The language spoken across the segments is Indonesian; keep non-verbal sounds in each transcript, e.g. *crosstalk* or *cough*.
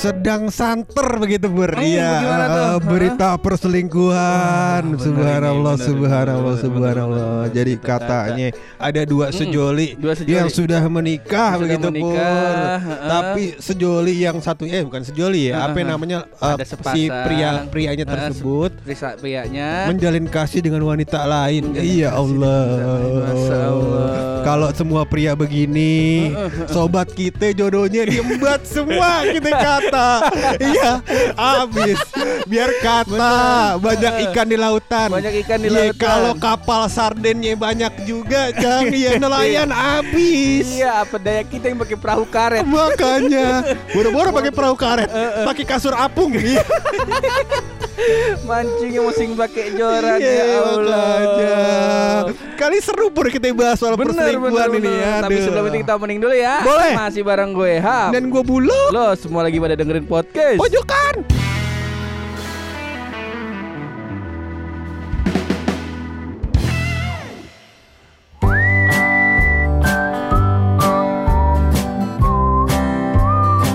Sedang santer begitu. Oh, Iya, eh, berita perselingkuhan. Oh, subhanallah, bener, subhanallah, bener, subhanallah. bener, Jadi katanya ada dua sejoli, dua sejoli. yang sudah menikah Sudah begitu menikah, Pur. heeh. Tapi sejoli yang satu eh bukan sejoli ya, apa Heeh. namanya Ada si pria prianya tersebut Risa prianya menjalin kasih dengan wanita lain. Iya Allah. Allah. Kalau semua pria begini, sobat kita jodohnya diembat semua *laughs* kita kata. Iya, habis. Biar kata banyak ikan di lautan. Banyak ikan di Iya, lautan. kalau kapal sardennya banyak juga, Cang. Iya, *laughs* nelayan habis. Iya apa daya kita yang pakai perahu karet Makanya, *laughs* boro-boro pakai perahu karet, pakai kasur apung. Iya. *laughs* Mancing yang masing pakai joran Iya, ya Allah makanya. Kali seru pur kita bahas soal Bener perselingkuhan bener ini bener. ya. Tapi sebelum itu kita opening dulu ya Boleh. Masih bareng gue Ham dan gue bulog Lo semua lagi pada dengerin podcast pojokan.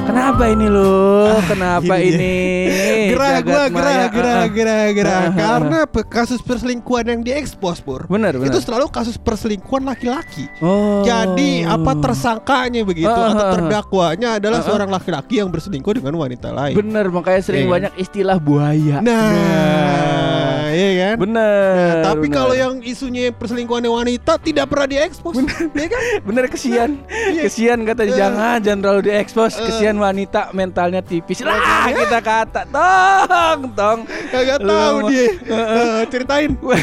Kenapa ini lo? Kenapa ini? Gerah Jagat gua gerah gerah ah, ah. gerah gerah Ah, ah, karena kasus perselingkuhan yang diekspos pur. Bener bener Itu selalu kasus perselingkuhan laki-laki. Oh Jadi apa tersangkanya begitu Ah, ah, atau ah. terdakwanya adalah Ah, ah. seorang laki-laki yang berselingkuh dengan wanita lain. Bener makanya sering Iya banyak istilah buaya Nah, iya kan? Bener Nah, tapi bener. kalau yang isunya perselingkuhan wanita tidak pernah diekspos. *laughs* Iya kan? *laughs* Bener kesian Kesian kata Eh. jangan Jangan terlalu diekspos Eh. Kesian wanita mentalnya tipis Lah kita kata Tong Tong Kagak tahu dia. Eh, ceritain. *laughs* Gue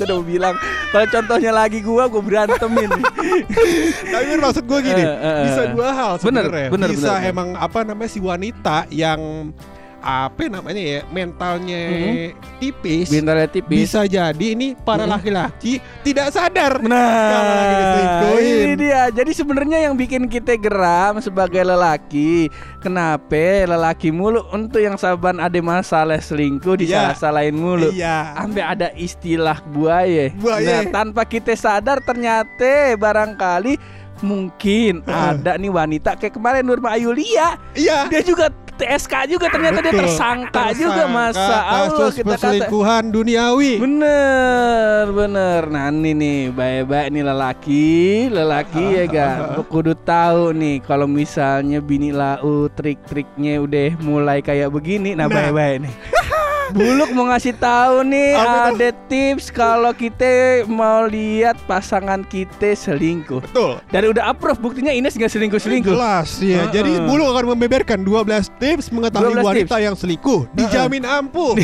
udah bilang Kalau contohnya lagi gua Gue berantemin Tapi maksud gue gini, Eh, eh, bisa dua hal Bener, sebenarnya. bener, bisa bener. emang apa namanya si wanita yang apa namanya ya mentalnya tipis. Mentalnya tipis Bisa jadi ini para Mhm. laki-laki tidak sadar. Nah, ini dia. Jadi sebenarnya yang bikin kita geram sebagai lelaki, kenapa lelaki mulu untuk yang saban ada masalah selingkuh Iya. disalah-salahin mulu. Iya. Sampai ada istilah buaya. Buaya. Nah, tanpa kita sadar ternyata barangkali mungkin ada nih wanita kayak kemarin Nurma Ayulia, Iya. dia juga TSK juga ternyata dia Betul. tersangka, juga Tersangka masa Allah kita kata perselingkuhan duniawi. Bener, bener. Nah ini nih, baik-baik nih lelaki, lelaki ya ga. *laughs* Kudu tahu nih kalau misalnya bini lau trik-triknya udah mulai kayak begini, nah, Nah. baik-baik nih. *laughs* Buluk mau ngasih tahu nih Apa ada tips kalau kita mau lihat pasangan kita selingkuh. Betul. Dan udah approve buktinya Ines nggak selingkuh-selingkuh. Jelas ya. Heeh. Jadi Bulu akan membeberkan 12 tips mengetahui 12 wanita yang selingkuh dijamin ampuh.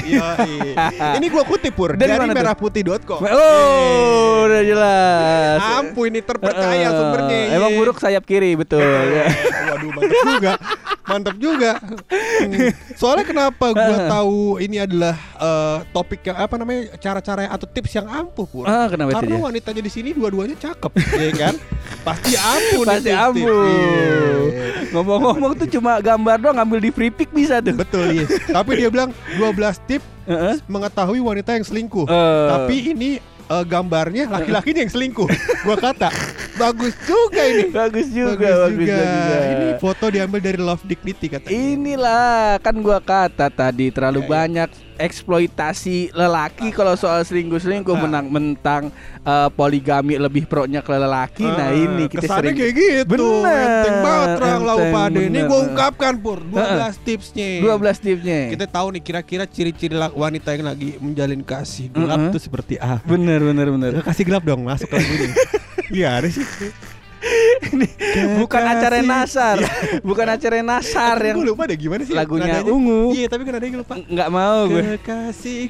*laughs* Ini gua kutip pur Dari dari, merahputih.com. Oh, udah jelas. Ampuh ini terpercaya Heeh. sumbernya. Emang buruk sayap kiri betul. *laughs* Waduh mantap juga. Mantap juga. Hmm. Soalnya kenapa gua tahu ini adalah eh, topik yang apa namanya cara-cara atau tips yang ampuh pur. Ah, kenapa itu Karena dia? wanitanya di sini dua-duanya cakep, ya kan? Pasti ampuh Pasti ampuh. Iya. Ngomong-ngomong tuh cuma gambar doang ngambil di free pick bisa tuh. Betul iya. Tapi dia bilang 12 tips Heeh. mengetahui wanita yang selingkuh. Eh. Tapi ini eh, gambarnya laki-lakinya yang selingkuh. Gua kata bagus juga ini. Bagus juga, bagus, juga. Ini foto diambil dari Love Dignity kata. Inilah kan gua kata tadi terlalu Ya, ya. Eksploitasi lelaki kalau soal selingkuh-selingkuh Ah. menang mentang eh, poligami lebih pro-nya ke lelaki. nah ini kita sering kayak gitu. Bener, Enteng banget terang lau pada. Ini gua ungkapkan pur 12 tipsnya. 12 tipsnya. Kita tahu nih kira-kira ciri-ciri wanita yang lagi menjalin kasih gelap Mm-mm. tuh seperti apa. Bener bener bener. Kasih gelap dong masuk ke ini. *laughs* Iya sih. Bukan acara Kekasih. nasar, bukan acara nasar yang Gue lupa deh gimana sih lagunya nadanya. ungu. Iya tapi kan nadanya lupa. nggak mau gue. Kekasih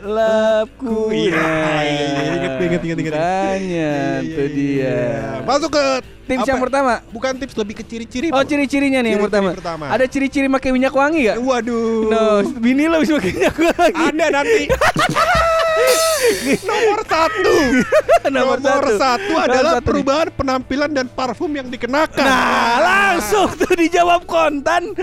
gelapku Iya, iya, iya, inget, inget, inget, inget. makanya itu dia Masuk ke tips apa? yang pertama Bukan tips lebih ke ciri-ciri. oh ciri-cirinya nih yang Ciri-ciri pertama. pertama. ada ciri-ciri pakai minyak wangi gak Waduh. no bini lo bisa pakai minyak wangi Ada nanti. *laughs* Nomor satu. *laughs* nomor, satu, Nomor adalah satu nih. perubahan penampilan dan parfum yang dikenakan. nah langsung tuh dijawab kontan *laughs*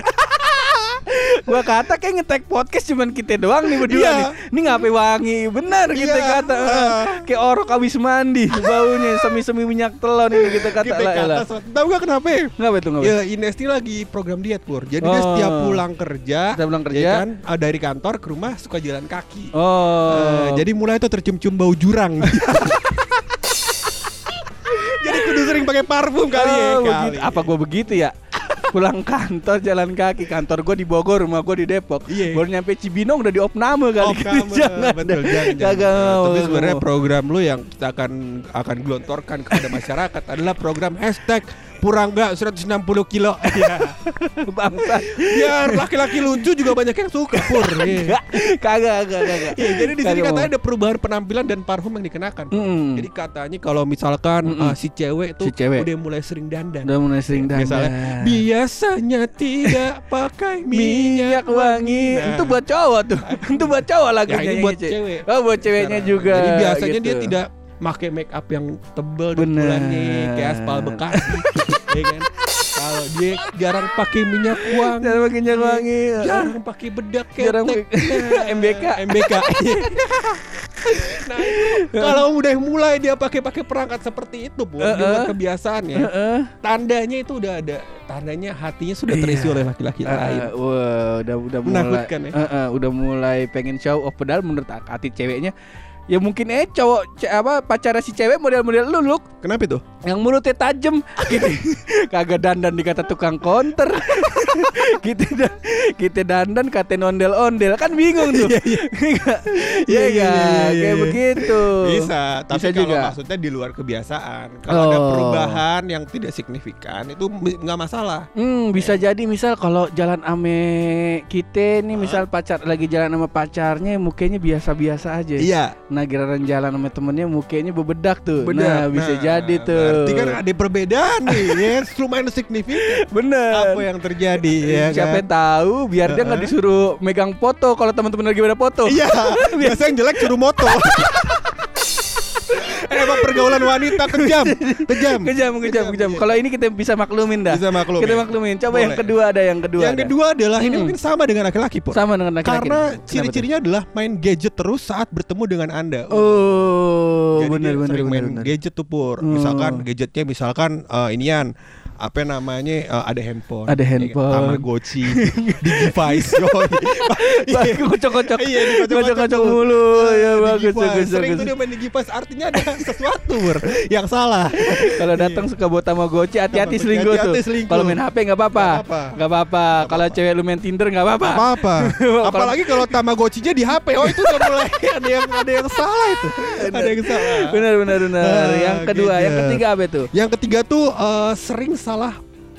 Gua kata kayak ngetek podcast cuman kita doang nih berdua Iya. nih. Ini ngapain wangi? Benar kita Iya. kata. eh, Kayak orok habis mandi baunya semi-semi minyak telon ini kita kata Kita lah. kata Tahu gak kenapa? ya? Ngapa itu ngapa? Ya Inesti lagi program diet pur. Jadi dia Oh. setiap pulang kerja, Setiap pulang ya kerja. kan, ah, dari kantor ke rumah suka jalan kaki. Oh. Eh, jadi mulai tuh tercium-cium bau jurang. *laughs* jadi kudu sering pakai parfum kali ya. Oh, kali. begitu. Apa gua begitu ya? Pulang kantor jalan kaki. Kantor gue di Bogor rumah gue di Depok. Iya. baru nyampe Cibinong udah di opname kali. Oh, kamu, jangan betul jangan, jangan. Tapi sebenarnya program lu yang kita akan akan gelontorkan kepada masyarakat adalah program hashtag Purangga 160 kilo. *laughs* Iya. bangsa Biar laki-laki lucu juga banyak yang suka pur. *laughs* Iya. kagak kagak kagak Iya, jadi di sini katanya ada perubahan penampilan dan parfum yang dikenakan. Mm-mm. Jadi katanya kalau misalkan Mm-mm. uh, si cewek tuh Si cewek. udah mulai sering dandan. udah mulai sering dandan Misalnya biasanya tidak *laughs* pakai minyak wangi Nah. itu buat cowok tuh itu buat cowok lagunya Ya, ini buat Ce- cewek. oh buat ceweknya Sekarang. juga Jadi biasanya dia gitu. tidak pakai make up yang tebel Bener. bulannya kayak aspal Bekasi. Ya kan? Kalau dia jarang pakai minyak wangi. Jangan pakai minyak wangi Jarang pakai bedak Jarang ketek. pakai- *laughs* MBK. MBK. *laughs* nah, kalau udah mulai dia pakai pakai perangkat seperti itu, Bu, di luar Uh-uh. kebiasaannya. Heeh. Tandanya itu udah ada tandanya hatinya sudah terisi Iya. oleh laki-laki Eh, lain. eh, wah, udah udah mulai ya? Eh, eh, udah mulai pengen show off padahal menurut hati ceweknya ya mungkin eh cowok ce- apa pacara si cewek model-model lu Luk, Kenapa itu? yang mulutnya tajem gitu *laughs* kagak dandan dikata tukang konter *laughs* kita dan kita dandan kata ondel-ondel kan bingung tuh iya Iya, *laughs* iya iya, iya, kayak begitu Bisa, tapi Bisa kalau juga. maksudnya di luar kebiasaan. Kalau ada Oh. perubahan yang tidak signifikan itu nggak masalah. Hmm, bisa jadi misal kalau jalan ame kita nih misal pacar lagi jalan sama pacarnya mukanya biasa-biasa aja. Iya. Nah, giliran jalan sama temennya mukanya bebedak tuh. Benar. Nah, bisa jadi tuh. Berarti kan ada perbedaan nih, *laughs* ya, lumayan signifikan. bener. Apa yang terjadi ya Siapa kan? tahu biar dia nggak Heeh. disuruh megang foto kalau teman-teman lagi pada foto. Iya, *laughs* biasa yang jelek suruh moto. *laughs* Eh, Emang pergaulan wanita kejam, kejam. Kejam, kejam, kejam. iya. Kalau ini kita bisa maklumin dah. Bisa maklumin. Kita maklumin. Coba yang Boleh. kedua ada yang kedua. yang ada. kedua adalah ini mungkin sama dengan laki-laki, Pur. sama dengan laki-laki. Karena ciri-cirinya adalah main gadget terus saat bertemu dengan Anda. Oh, benar benar main benar. gadget tuh pur. Oh. Misalkan gadgetnya misalkan eh, inian apa namanya eh, ada handphone, Ada ya handphone. Tamagotchi, Digivice, *laughs* yoi. Bagus, kocok-kocok. Iya, Kocok-kocok mulu. Ya bagus, bagus, Sering tuh dia main Digivice artinya ada *laughs* sesuatu pur yang salah. Kalau datang suka bawa Tamagotchi, hati-hati Tamagotchi, selingkuh tuh. Kalau main HP nggak apa-apa. Nggak apa-apa. Kalau cewek lu main Tinder nggak apa-apa. apa-apa. *laughs* Apalagi kalau Tamagotchinya di HP. Oh, itu udah mulai ada yang ada yang salah itu. Ada yang salah. Benar benar benar. Ah, yang kedua, yang gadget. ketiga apa itu? Yang ketiga tuh eh, sering salah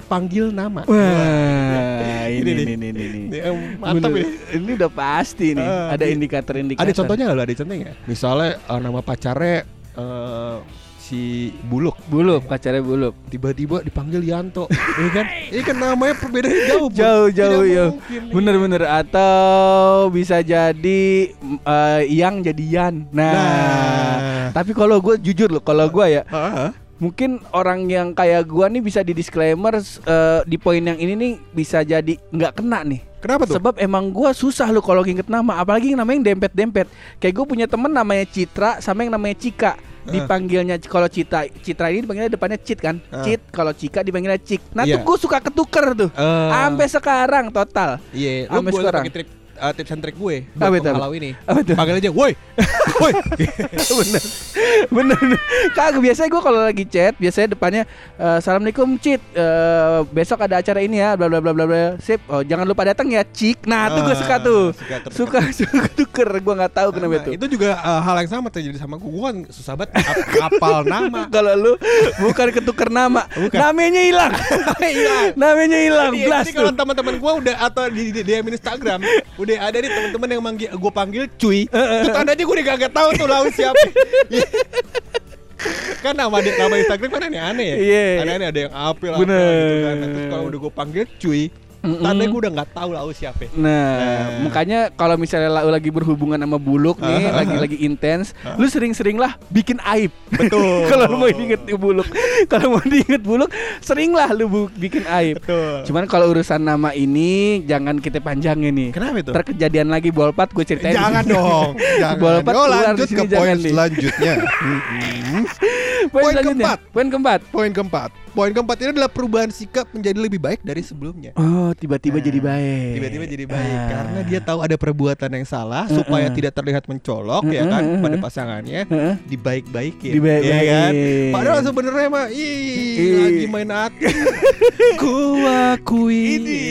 panggil nama. Wah, *laughs* ini Ini ini ini ini. ini. Ini, mantap ini. Ini udah pasti nih. Ah, Ada di- indikator-indikator. Ada contohnya nggak lo? Ada contohnya? Misalnya eh, nama pacarnya eh, si Buluk Buluk, pacarnya buluk. tiba-tiba dipanggil Yanto, *laughs* ya kan? Ini kan namanya perbedaannya jauh. Jauh jauh ya. Bener-bener atau bisa jadi eh, yang jadi Yan. Nah, Nah. tapi kalau gue jujur loh, kalau gue ya Ah, mungkin orang yang kayak gua nih bisa di disclaimer eh, di poin yang ini nih bisa jadi nggak kena nih. Kenapa tuh? Sebab emang gua susah lo kalau inget nama, apalagi yang namanya dempet-dempet. Kayak gue punya temen namanya Citra sama yang namanya Cika. Dipanggilnya kalau Citra Citra ini dipanggilnya depannya Cit kan? Ah. Cit, kalau Cika dipanggilnya Cik. Nah, Iya. tuh gue suka ketuker tuh. Eh, Sampai sekarang total. Iya, lu Sampai boleh sekarang. pakai trik eh, tips and trik gue Apa buat itu? penghalau ini. Apa tuh? Panggil aja, woi, *laughs* woi. bener bener kagak biasanya gue kalau lagi chat biasanya depannya eh, assalamualaikum cit Eh, besok ada acara ini ya bla bla bla bla bla sip oh jangan lupa datang ya cik nah tuh gue Ah, suka tuh suka *laughs* suka tuker gue nggak tahu kenapa Nah, itu itu juga eh, hal yang sama terjadi sama gue. Gue kan susah banget ap- hafal nama. *laughs* kalau lu bukan ketuker nama Bukan. namanya hilang Hilang. namanya hilang Iya, blast jadi kalau teman-teman gue udah atau di, di DM Instagram udah ada nih teman-teman yang manggil gue panggil cuy. Itu tandanya gue udah gak tahu tuh laut siapa. *laughs* kan nama di- nama Instagram kan aneh-aneh ya. Iya. Aneh-aneh ada yang apel apa gitu kan. Nah, terus kalau udah gue panggil cuy, Mm-mm. tandanya gue udah nggak tahu lau siapa. Nah, Nah. makanya kalau misalnya lau lagi berhubungan sama buluk nih, Ah. lagi-lagi intens, lu sering-sering lah bikin aib. Betul. *laughs* kalau lu mau diinget buluk, kalau mau diinget buluk, sering lah lu bikin aib. Betul. Cuman kalau urusan nama ini jangan kita panjangin nih. Kenapa itu? Ntar kejadian lagi bolpat gue ceritain. Jangan dong. *laughs* Jangan. Bola empat Yo, keluar lanjut ke poin selanjutnya. *laughs* *laughs* Poin, keempat. Poin keempat. Poin keempat. Poin keempat ini adalah perubahan sikap menjadi lebih baik dari sebelumnya. Oh, tiba-tiba Nah, jadi baik. Tiba-tiba jadi baik Ah. karena dia tahu ada perbuatan yang salah supaya tidak terlihat mencolok ya kan Mm-mm. pada pasangannya Heeh. dibaik-baikin. Dibaik-baikin. ya kan? Padahal sebenarnya mah ih Ih. lagi main hati. *laughs* ku akui Ini.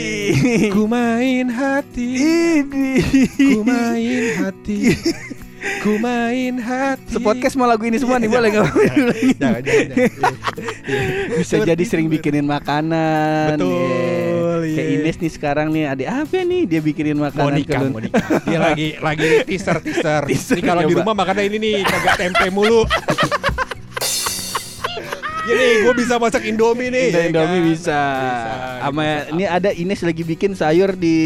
ku main hati. Ini. Ku main hati. *laughs* Ku main hati. Sepodcast mau lagu ini semua nih boleh nggak? *laughs* Jangan, jangan, jangan. Bisa Seperti jadi sering bikinin makanan. Betul, Iya. Kayak iya. Ines nih sekarang nih ada apa nih dia bikinin makanan mau nikah. Dia lagi lagi teaser teaser. *laughs* Teaser Ini kalau di rumah makannya ini nih kagak tempe mulu. *laughs* Ini gue bisa masak Indomie nih. Indomie, ya Indomie kan? bisa. Sama Bisa. ini ada Ines lagi bikin sayur di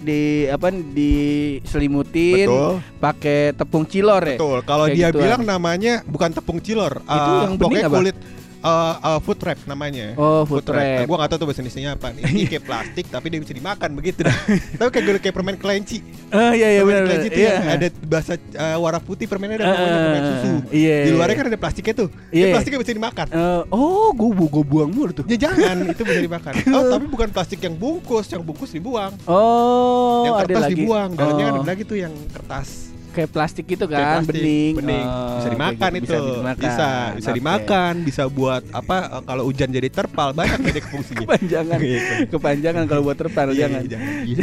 di apa diselimutin Betul. pakai tepung cilor ya. Betul. Kalau dia gituan. bilang namanya bukan tepung cilor. Itu eh, yang bening apa? kulit eh, eh, food wrap namanya. Oh, food wrap. Nah, gue gak tahu tuh bahasa Indonesia apa. Ini kayak *laughs* plastik tapi dia bisa dimakan begitu dah. tapi kayak kayak permen kelinci. Oh iya iya permen benar. kelinci itu Iya. yang ada bahasa eh, warna putih permennya ada Eh, namanya permen susu. iya. Di luarnya kan ada plastiknya tuh. Iya. Plastiknya bisa dimakan. Eh, oh, gue gue buang mulu tuh. Ya jangan, *laughs* itu bisa dimakan. *laughs* Oh, tapi bukan plastik yang bungkus, yang bungkus dibuang. Oh, yang ada kertas lagi. dibuang, dalamnya Oh, ada lagi tuh yang kertas. Kayak plastik gitu Kayak kan, plastik, bening. bening. Oh, bisa dimakan kayak itu. gitu, Bisa dimakan. Bisa, bisa Oke. dimakan, bisa buat apa eh, kalau hujan jadi terpal, banyak dedek fungsinya. *laughs* Kepanjangan, Gitu. kepanjangan kalau buat terpal Iya, jangan. *laughs* iya, jangan. Gitu.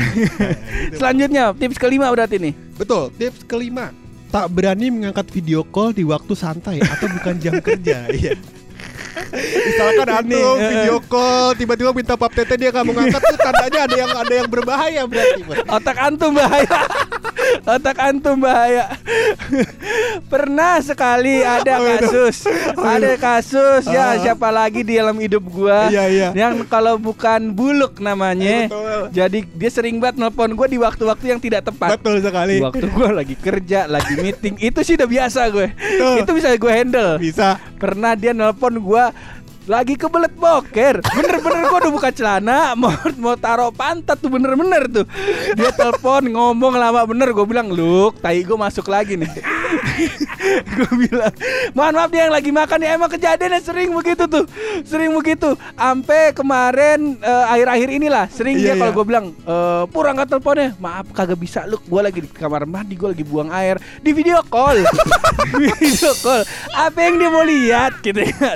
Selanjutnya tips kelima berarti nih. Betul, tips kelima. Tak berani mengangkat video call di waktu santai atau bukan jam *laughs* kerja. Iya. Misalkan antum eh. video call tiba-tiba minta pap tete dia nggak mau ngangkat tuh tandanya ada yang ada yang berbahaya berarti. Otak antum bahaya. Otak antum bahaya. Pernah sekali ada Oh, iya. kasus. Ada kasus ya Ah. siapa lagi di dalam hidup gua Iya, iya. yang kalau bukan buluk namanya. Jadi dia sering banget nelpon gua di waktu-waktu yang tidak tepat. Betul sekali. Di waktu gua lagi kerja, lagi meeting, itu sih udah biasa gue. Itu bisa gue handle. Bisa. Pernah dia nelpon gua lagi kebelet boker. Bener-bener gua udah buka celana *laughs* Mau, mau taruh pantat tuh bener-bener tuh. Dia telepon ngomong lama bener. Gue bilang Luk tai gue masuk lagi nih. *laughs* Gue bilang Mohon maaf dia yang lagi makan ya Emang kejadiannya sering begitu tuh. Sering begitu. Ampe kemarin eh, Akhir-akhir inilah Sering Iya, dia kalau iya. gue bilang eh, Pur angkat teleponnya. Maaf kagak bisa Luk gue lagi di kamar mandi Gue lagi buang air. Di video call. *laughs* Video call. Apa yang dia mau lihat? Gitu ya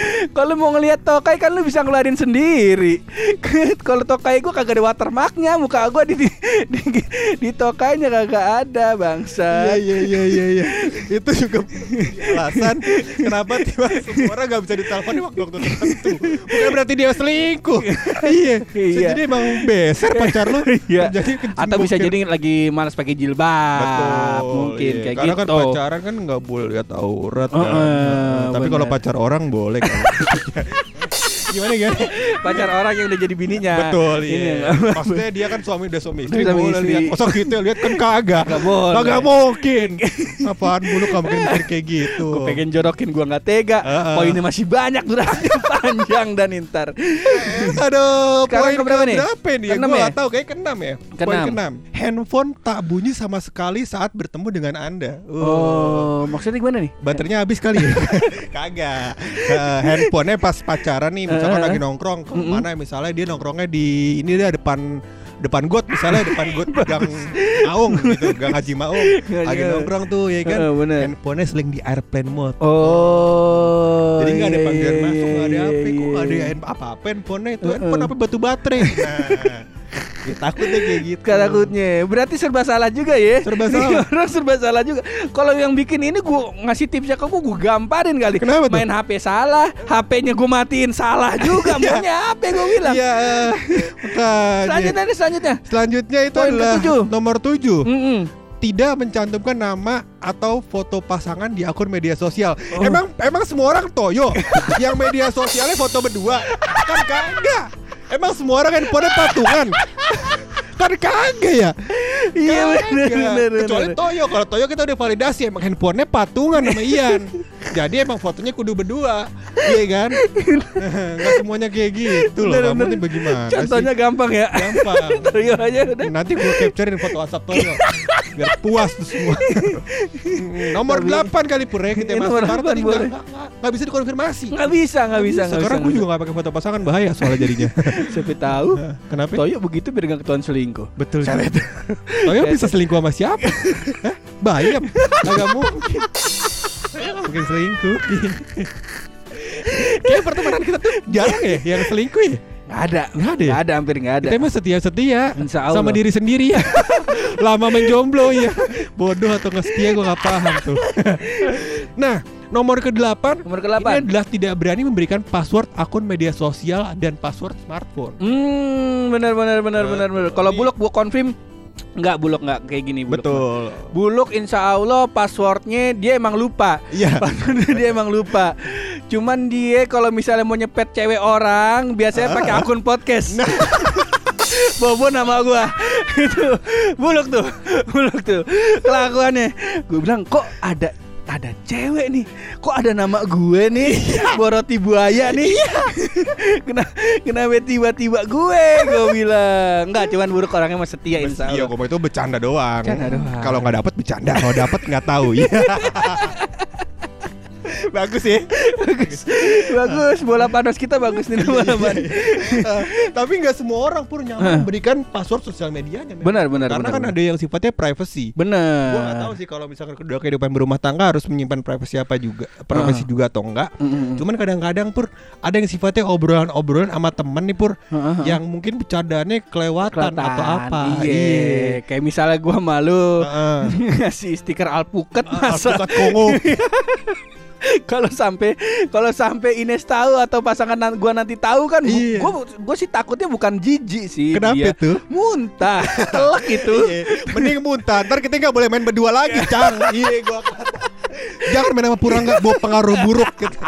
*laughs* kalau mau ngelihat tokai kan lu bisa ngeluarin sendiri. *laughs* Kalau tokai gua kagak ada watermarknya, muka gua di di, di, di tokainya kagak ada bangsa. Iya iya iya iya iya. Itu juga alasan kenapa tiba semua orang nggak bisa ditelepon di waktu-waktu tertentu. Bukan berarti dia selingkuh. *laughs* iya. Iya. jadi emang beser pacar lu. Iya. Jadi Atau bisa jadi lagi malas pakai jilbab. Betul, Mungkin iya. kayak Karena gitu. kan pacaran kan nggak boleh lihat aurat kan. Heeh, Nah, Tapi kalau pacar orang boleh *laughs* gimana gimana? Pacar orang yang udah jadi bininya. Betul Ini iya. Maksudnya dia kan suami udah suami istri suami istri. lihat. Masa kita lihat kan kagak. Kagak boleh. Kagak mungkin. Apaan mulu kamu mungkin mikir kayak gitu. Gue pengen jorokin gua nggak tega. Heeh. Poinnya masih banyak durasinya *laughs* panjang dan intar. Aduh, Sekarang poin keberapa nih? Berapa nih? Keenam Gue ya? gak tahu kayak keenam ya. Poin Keenam. Handphone tak bunyi sama sekali saat bertemu dengan Anda. Oh, maksudnya gimana nih? Baterainya habis kali ya? *laughs* Kagak. Eh, handphonenya pas pacaran nih, misalkan Eh, eh. lagi nongkrong ke mana misalnya dia nongkrongnya di ini dia depan depan got misalnya depan got *laughs* gang Maung gitu, gang Haji Maung. Lagi nongkrong tuh ya kan. Bener. Handphonenya sering di airplane mode. Oh. Jadi nggak ada iya, panggilan iya, masuk, nggak ada iya, HP, kok iya, nggak ada iya. hand- apa-apa handphonenya itu handphone apa batu baterai. Nah, ya takutnya kayak gitu. Takutnya Berarti serba salah juga ya Serba Nih salah. Orang serba salah juga Kalau yang bikin ini gue ngasih tipsnya ke gue Gue gamparin kali Kenapa tuh? Main HP salah HP-nya gue matiin salah juga Maunya apa gue bilang Iya, makanya. Selanjutnya nih selanjutnya Selanjutnya itu Poin adalah ketujuh. nomor 7 Mm-mm. Tidak mencantumkan nama atau foto pasangan di akun media sosial. Oh. Emang emang semua orang toyo *laughs* yang media sosialnya foto berdua kan kagak. Emang semua orang handphone patungan? *laughs* kan kagak ya? Iya bener Kecuali. Toyo, kalau Toyo kita udah validasi emang handphonenya patungan sama Ian. Jadi emang fotonya kudu berdua, iya kan? *laughs* Nggak semuanya kayak gitu loh. Bener, Kamu nih bagaimana? Contohnya sih? gampang ya. gampang. *laughs* Toyo aja udah. Nanti gue capturein foto WhatsApp Toyo biar puas tuh semua. *laughs* Nomor 8 kali pur ya kita masuk nomor karena 8 tadi nggak bisa dikonfirmasi. Nggak bisa, nggak bisa. Sekarang gue juga nggak pakai foto pasangan bahaya soalnya jadinya. *laughs* Siapa tahu *laughs* Kenapa? Toyo begitu biar nggak ketahuan selingkuh. Betul. Toyo bisa selingkuh sama siapa? Bayam? Agak mungkin. Mungkin selingkuh. Kayak pertemanan kita tuh jarang ya yang selingkuh ya. Nggak ada, Nggak ada ya? Nggak ada, hampir nggak ada. Kita emang setia-setia Insya Allah. sama diri sendiri ya. *laughs* Lama menjomblo ya. Bodoh atau nggak setia gue nggak paham tuh. *laughs* nah, nomor ke-8 Nomor ini ke-8. adalah tidak berani memberikan password akun media sosial dan password smartphone. Hmm, benar benar benar benar benar. Kalau Ini- buluk gua confirm Enggak buluk enggak kayak gini buluk. Betul. Buluk insya Allah passwordnya dia emang lupa. Iya. *laughs* Passwordnya dia emang lupa. Cuman dia kalau misalnya mau nyepet cewek orang biasanya pakai akun podcast. *laughs* Bobo nama gua. *laughs* Itu buluk tuh *laughs* buluk tuh kelakuannya. Gue bilang kok ada ada cewek nih? Kok ada nama gue nih? Boroti buaya nih? Kena kenapa tiba-tiba gue gue bilang. Nggak cuman buruk orangnya mah setia insya Iya, Allah. gue itu bercanda doang. Doang. Kalau nggak dapat bercanda, kalau dapat nggak tahu. Iya. Bagus ya. bagus bagus bola panas kita bagus nih bola panas Eh, Tapi nggak semua orang pun nyaman memberikan password sosial medianya. Benar, benar, Karena benar, kan benar. ada yang sifatnya privacy. bener Gue nggak tahu sih kalau misalkan kedua kehidupan berumah tangga harus menyimpan privacy apa juga, privacy Ah. juga atau enggak. Mm-mm. Cuman kadang-kadang pur ada yang sifatnya obrolan-obrolan sama temen nih pur, Heeh. yang mungkin bercandaannya kelewatan, atau Kelihatan. apa. Iya. Kayak misalnya gua malu Heeh. *laughs* ngasih stiker alpukat Ah, masa Alpukat Kongo. *laughs* *laughs* kalau sampai kalau sampai Ines tahu atau pasangan nan- gua nanti tahu kan Iya. gua gua sih takutnya bukan jijik sih Kenapa dia. tuh? muntah *laughs* telak itu Iya, Mending muntah Ntar kita nggak boleh main berdua lagi Cang *laughs* Iya gua kata. Jangan main sama pura nggak bawa pengaruh buruk gitu.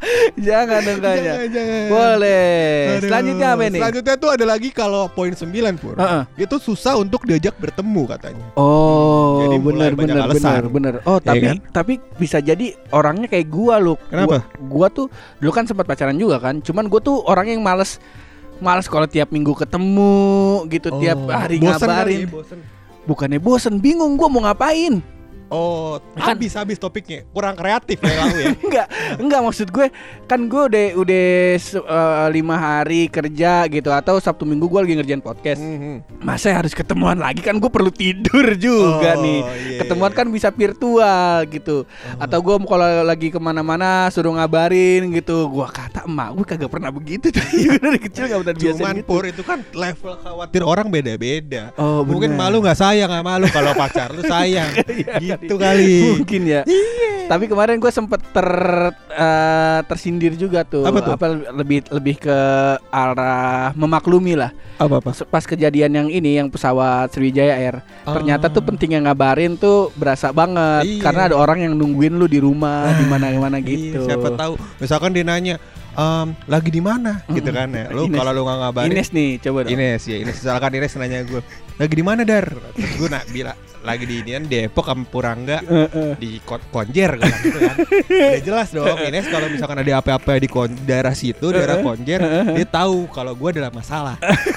*laughs* jangan dong kayaknya Jangan, jangan. boleh Aduh. selanjutnya apa nih Selanjutnya tuh ada lagi kalau poin 9 pur Heeh. Itu susah untuk diajak bertemu katanya Oh, Jadi benar benar benar benar. Oh, Iya tapi kan? tapi bisa jadi orangnya kayak gua lu. Kenapa? Gua, gua tuh dulu kan sempat pacaran juga kan. Cuman gua tuh orang yang males males kalau tiap minggu ketemu gitu, tiap hari Oh, bosen ngabarin. kali ya, bosen. Bukannya bosen, bingung gua mau ngapain. Oh Kan- habis-habis topiknya Kurang kreatif ya kamu ya *laughs* enggak, enggak maksud gue kan gue udah udah eh, lima hari kerja gitu atau Sabtu Minggu gue lagi ngerjain podcast. Mhm. Masa harus ketemuan lagi kan gue perlu tidur juga Oh, nih. iya, Ketemuan iya. kan bisa virtual gitu. Atau gue kalau lagi ke mana-mana suruh ngabarin gitu. Gue kata emak gue kagak pernah begitu *laughs* dari kecil gak pernah biasa Cuman gitu. pur itu kan level khawatir orang beda-beda Oh, Mungkin bener. malu nggak sayang sama lu Kalau pacar lu sayang *laughs* Iya, Gitu kali *laughs* Mungkin ya. Tapi kemarin gue sempet ter eh, tersindir juga tuh. Apa tuh? lebih lebih ke arah memaklumi lah. Apa-apa Pas- Pas kejadian yang ini yang pesawat Sriwijaya Air. Ternyata tuh pentingnya ngabarin tuh berasa banget Iya. karena ada orang yang nungguin lu di rumah di mana-mana Iya, gitu. siapa tahu misalkan dia nanya "Em, lagi di mana gitu kan ya lu kalau lu nggak ngabarin Ines nih, coba dong. Ines ya Ines misalkan Ines nanya gue lagi di mana dar terus gue nak bilang lagi di Inian Depok sama Purangga Heeh. di Ko- Konjer bilang gitu kan *laughs* udah jelas dong Ines kalau misalkan ada apa-apa di kon- daerah situ daerah Konjer dia tahu kalau gue adalah masalah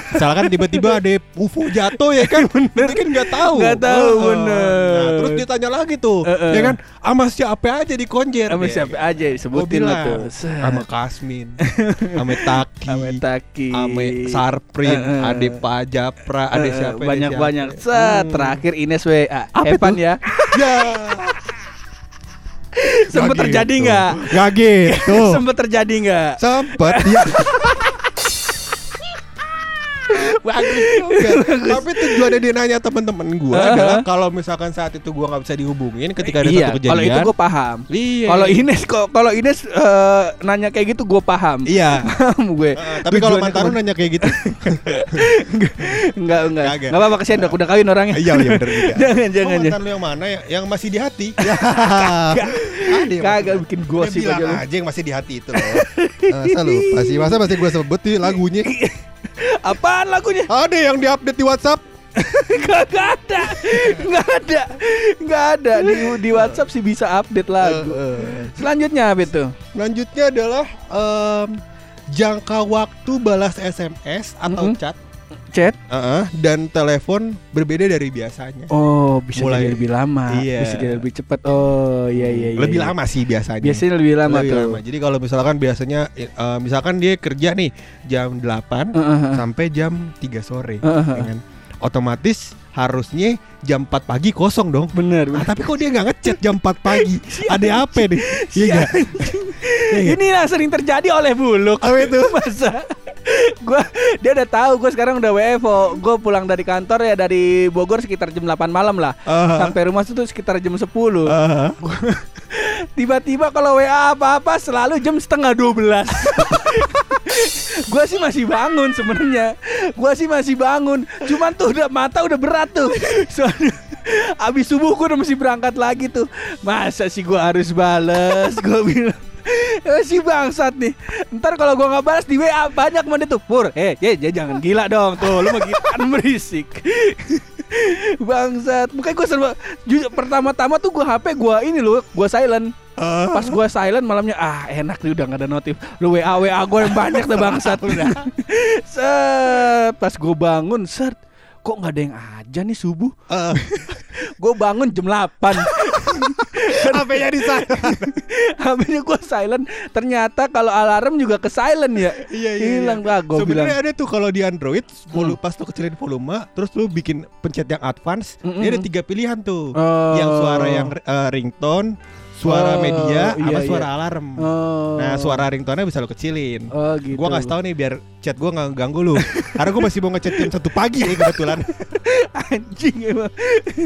misalkan tiba-tiba ada UFO jatuh ya kan *laughs* bener kan nggak tahu Nggak tahu, Heeh. bener. nah, terus ditanya lagi tuh ya kan sama siapa aja di Konjer Sama siapa aja Gue disebutin lah tuh. Sama Kasmin, *laughs* sama Taki, Sama Taki. sama Sarprin, Heeh. ada Pak Japra, ada Eh, siapa? banyak-banyak. siapa. Set, Hmm. terakhir Ines WA. Apa Evan ya. *laughs* Ya. Sempet Nggak terjadi gitu. nggak? Nggak gitu. Sempet terjadi nggak? Sempet ya. Bagus *laughs* juga. Tapi tujuannya dia nanya teman-teman gua Heeh. adalah kalau misalkan saat itu gua nggak bisa dihubungin ketika ada iya, satu kejadian. kalau itu gue paham. Iya. Kalau Ines kok kalau Ines eh, nanya kayak gitu gue paham. Iya. *laughs* Paham gue. Heeh, tapi kalau mantan lu kemana- nanya kayak gitu. *laughs* enggak enggak. Enggak apa-apa kesian dok, udah kawin orangnya. Iya, iya bener juga. jangan jangan. mantan lu yang mana ya? Yang masih di hati? Kagak. Masih- bikin gosip aja aja yang masih di hati itu loh. Masa lupa sih? Masa masih gue sebut lagunya? Apaan lagunya? Ada yang diupdate di WhatsApp. *laughs* Gak, gak ada, gak ada, gak ada di di WhatsApp sih bisa update lagu. Selanjutnya apa itu? Selanjutnya adalah em, jangka waktu balas SMS atau Mm-mm. chat Chat? Heeh, dan telepon berbeda dari biasanya. Oh, bisa Mulai- jadi lebih lama, Iya. bisa jadi lebih cepat. Oh, iya iya. iya, Lebih iya. lama sih biasanya. Biasanya lebih lama Lebih tuh. lama. Jadi kalau misalkan biasanya eh, misalkan dia kerja nih jam 8 Heeh, heeh. sampai jam 3 sore. Heeh. ya kan? Otomatis harusnya jam 4 pagi kosong dong. Bener, Ah, tapi kok dia nggak ngechat jam 4 pagi? *laughs* Ada apa nih? *laughs* Iya? Iya? Ini sering terjadi oleh buluk. Apa itu? *laughs* Masa? *laughs* gua dia udah tahu gue sekarang udah WFO. Gue pulang dari kantor ya dari Bogor sekitar jam 8 malam lah. Aha. Sampai rumah tuh sekitar jam 10. Aha. *laughs* Tiba-tiba kalau WA apa-apa selalu jam setengah 12 *laughs* Gua sih masih bangun sebenarnya Gua sih masih bangun Cuman tuh udah mata udah berat tuh Soalnya Abis subuh gua udah mesti berangkat lagi tuh Masa sih gua harus bales Gua bilang si bangsat nih. Ntar kalau gua nggak balas di WA banyak mana tuh. Pur, eh, eh, ya jangan gila dong. Tuh, lu mah gila kan berisik. *laughs* Bangsat. Bukan gue serba jujur, Pertama-tama tuh gua HP gua ini loh Gua silent. Ah. Pas gua silent malamnya ah enak nih udah gak ada notif. Lu WA WA gua yang banyak dah bangsat. *laughs* *laughs* Pas gua bangun set kok nggak ada yang aja nih subuh. Ah. *laughs* Gua bangun jam 8 HP-nya di sana. HP-nya gua silent. Ternyata kalau alarm juga ke silent ya. Iya iya. Hilang iya. gua bilang. Sebenarnya ada tuh kalau di Android, volume Hmm. pas lu kecilin volume, terus lu bikin pencet yang advance, Mm-mm. dia ada tiga pilihan tuh. Oh. Yang suara yang eh, ringtone, suara Oh, media, iya, sama iya. suara alarm. Oh. Nah, suara ringtone-nya bisa lu kecilin. Oh gitu. Gua ngasih tahu nih biar chat gua nggak ganggu lu. *laughs* Karena gua masih mau ngechat jam satu pagi nih kebetulan. *laughs* anjing emang.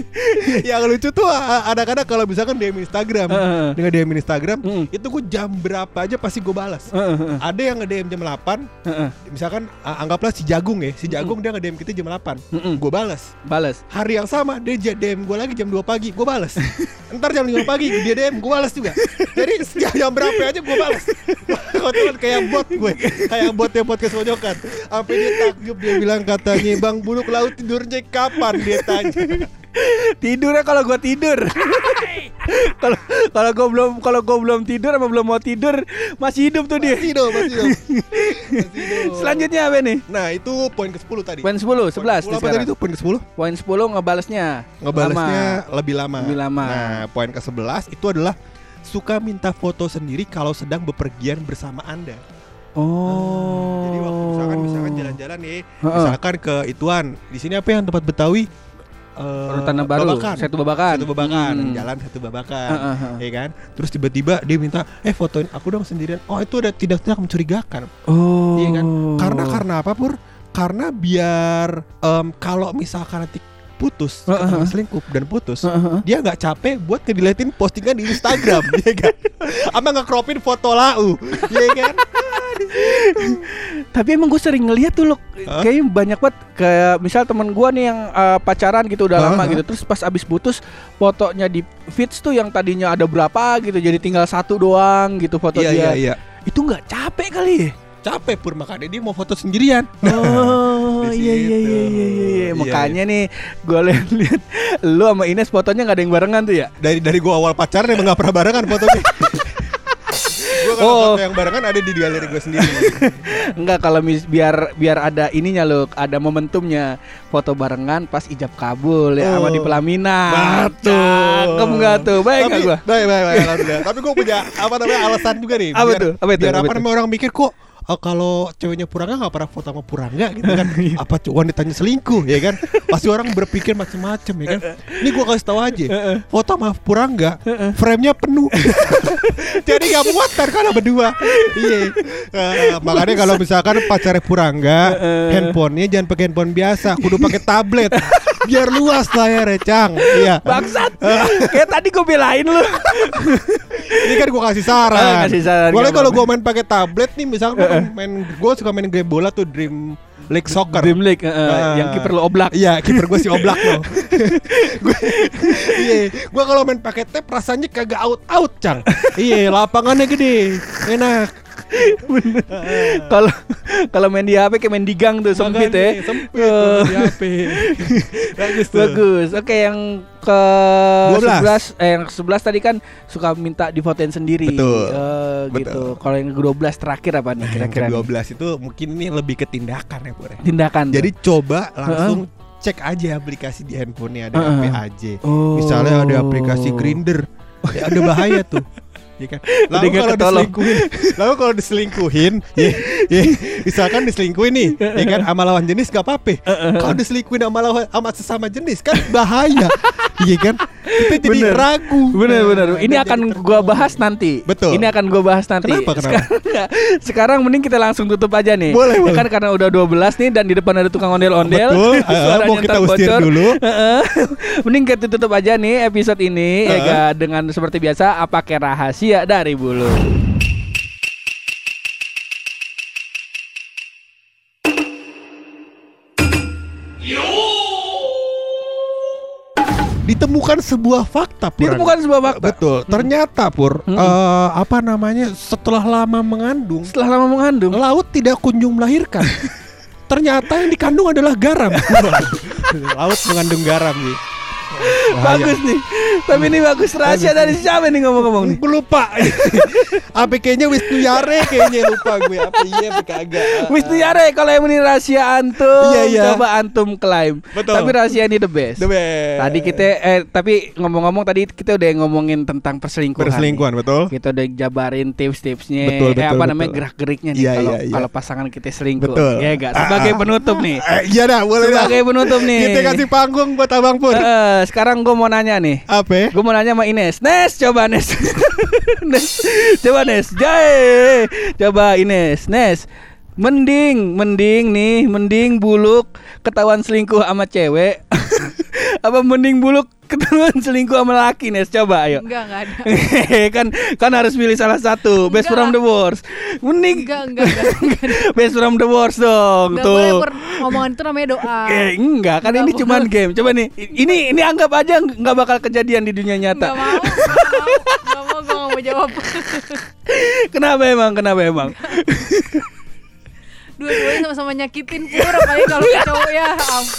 *laughs* yang lucu tuh a- kadang-kadang kalau misalkan DM Instagram, Heeh. dengan DM Instagram, Mm. itu gua jam berapa aja pasti gua balas. Heeh, heeh, Ada yang nge-DM jam 8, heeh. misalkan a- anggaplah si Jagung ya, si Jagung dia nge-DM kita jam 8. Mm-mm. Gue balas. Balas. Hari yang sama dia DM gue lagi jam 2 pagi, gue balas. Ntar jam 5 pagi dia DM, gue balas juga. Jadi setiap jam berapa aja gue balas. Kebetulan kayak bot gue, kayak bot yang podcast pojokan. Sampai dia takjub dia bilang katanya, "Bang Buluk laut tidurnya kapan?" dia tanya. Tidurnya kalau gua tidur. Kalau kalau gua belum kalau gua belum tidur apa belum mau tidur masih hidup tuh dia. Masih dong, masih dong. Masih dong. Selanjutnya apa nih? Nah, itu poin ke-10 tadi. Poin 10, 11 Poin nih ke-10 apa sekarang. tadi tuh poin ke-10? Poin 10 ngebalesnya. Ngebalesnya Lama. lebih lama. Lebih lama. Nah, poin ke-11 itu adalah suka minta foto sendiri kalau sedang bepergian bersama Anda. Oh. Jadi waktu misalkan misalkan jalan-jalan nih, Heeh. misalkan ke Ituan. Di sini apa yang tempat Betawi? Eh, Tanah Baru, Babakan. Setu Babakan. Satu babakan, Hmm. jalan satu babakan, Heeh, heeh. ya kan? Terus tiba-tiba dia minta, eh fotoin aku dong sendirian. Oh itu ada tidak tidak mencurigakan, Oh. iya kan? Karena karena apa pur? Karena biar em, kalau misalkan nanti putus, ketahuan heeh. selingkuh dan putus, Heeh. dia nggak capek buat ngediletin postingan di Instagram, *laughs* ya kan? Ama ngecropin foto lau, ya kan? Tapi emang gue sering ngeliat tuh loh Hah? Kayaknya banyak banget Kayak misal temen gue nih yang eh, pacaran gitu udah Hah? lama gitu Terus pas abis putus Fotonya di feeds tuh yang tadinya ada berapa gitu Jadi tinggal satu doang gitu foto Iya dia iya iya. Itu nggak capek kali? Capek pur makanya dia mau foto sendirian. Oh *laughs* iya iya iya iya iya iya Iya, Makanya nih gue liat-liat Lu sama Ines fotonya nggak ada yang barengan tuh ya? dari dari gua awal pacaran emang gak pernah barengan fotonya. *laughs* gua kalau Oh. foto yang barengan ada di galeri gua sendiri. *laughs* Enggak kalau mis biar biar ada ininya loh, ada momentumnya foto barengan pas ijab kabul ya sama Oh. di pelaminan. Betul. Cakep nggak tuh? Baik nggak Tapi- gua? Baik baik baik alhamdulillah. Tapi gua punya apa namanya alasan juga nih. Apa biar, tuh? Apa itu? Biar Apa apa namanya orang mikir kok oh, kalau ceweknya Purangga nggak pernah foto sama Purangga gitu kan? *laughs* apa cu- wanitanya selingkuh ya kan? Pasti orang berpikir macam-macam ya kan? *laughs* Ini gua kasih tahu aja. Foto sama Purangga, frame-nya penuh. *laughs* Jadi nggak muat kan kalau berdua. Iya. Eh, makanya kalau misalkan pacarnya Purangga, handphonenya jangan pakai handphone biasa, kudu pakai tablet. Biar luas layarnya, Cang. Iya. Bangsat. Kayak tadi gue belain lu. Ini kan gua kasih saran. Ah, kasih saran, Boleh kalau gua main pakai tablet nih, misalkan gua kan main gua suka main game bola tuh Dream League Soccer. Dream League eh, Ah. yang kiper lu oblak. Iya, kiper gua si Oblak. *laughs* Gua- Iya, gua kalau main pakai tab rasanya kagak out out, Cang. Iya, lapangannya gede. Enak. Kalau kalau main di HP kayak main di gang tuh sempit Makanya, ya. Sempit Eh. kalau di HP. *laughs* Bagus tuh. Bagus. Oke, yang ke 12. 11 eh yang ke 11 tadi kan suka minta difotoin sendiri. Betul. Eh, Betul. gitu. Kalau yang ke 12 terakhir apa nih Yang kira-kira? nih? ke-12 itu mungkin ini lebih ke tindakan ya, Pur. ya. Tindakan. tuh. Jadi coba langsung cek aja aplikasi di handphonenya ada Heeh. apa aja. Oh. Misalnya ada aplikasi Grinder, ya ada bahaya tuh. *laughs* Ya kan? Lalu kalau ketolong. diselingkuhin, lalu kalau diselingkuhin, *laughs* ya, ya, misalkan diselingkuhin nih, ya kan sama lawan jenis gak apa-apa. Kalau diselingkuhin sama lawan sama sesama jenis kan bahaya, iya kan? Kita jadi Bener. ragu. Bener bener. Ini akan gua bahas nanti. Betul. Ini akan gua bahas nanti. Kenapa, kenapa? Sekarang, *laughs* sekarang mending kita langsung tutup aja nih. Boleh, ya boleh. kan karena udah 12 nih dan di depan ada tukang ondel-ondel. Betul. *laughs* Suaranya mau kita usir bocor. dulu. Mending kita tutup aja nih episode ini ya Heeh. ga, dengan seperti biasa apa kayak rahasia dari bulu. Ditemukan sebuah fakta, Pur. Ditemukan sebuah fakta. Betul. Ternyata Pur, Hmm. eh, apa namanya? Setelah lama mengandung, Setelah lama mengandung. laut tidak kunjung melahirkan. *laughs* Ternyata yang dikandung adalah garam. *laughs* laut mengandung garam nih. Bagus nih. Tapi ini bagus rahasia dari siapa nih ngomong-ngomong nih? Gue lupa. *laughs* apa kayaknya Wisnu Yare kayaknya lupa gue apa iya apa kagak. *laughs* Wisnu Yare kalau yang ini rahasia antum Iya, iya. coba antum klaim. Betul. Tapi rahasia ini the best. The best. Tadi kita eh tapi ngomong-ngomong tadi kita udah ngomongin tentang perselingkuhan. berselingkuhan betul. nih. Kita udah jabarin tips-tipsnya, Betul, eh, betul, apa betul. namanya gerak-geriknya nih Iya, kalau iya, iya. kalau pasangan kita selingkuh. Betul. Ya enggak? Sebagai Ah, penutup nih. Eh, iya dah, boleh. Sebagai penutup nih. Kita kasih panggung buat Abang Pur. Eh, sekarang gue mau nanya nih. Apa? Gue mau nanya sama Ines. Nes coba Nes. *laughs* Nes. Coba Nes. Jai. Coba Ines. Nes Mending Mending nih Mending buluk Ketahuan selingkuh sama cewek. *laughs* Apa mending buluk Ketahuan selingkuh sama laki Nes Coba ayo Enggak, enggak ada. *laughs* kan kan harus pilih salah satu best Enggak from the worst mending Enggak, enggak, enggak. enggak. *laughs* best from the worst dong Enggak boleh tuh per omongan itu namanya doa. *laughs* Eh, enggak kan Enggak ini boleh. cuman game coba nih ini ini anggap aja nggak bakal kejadian di dunia nyata Enggak mau. Enggak mau. Enggak mau, gue enggak mau jawab. Kenapa emang? Kenapa emang? Dua-duanya sama-sama nyakitin pur apalagi kalau cowok ya. am-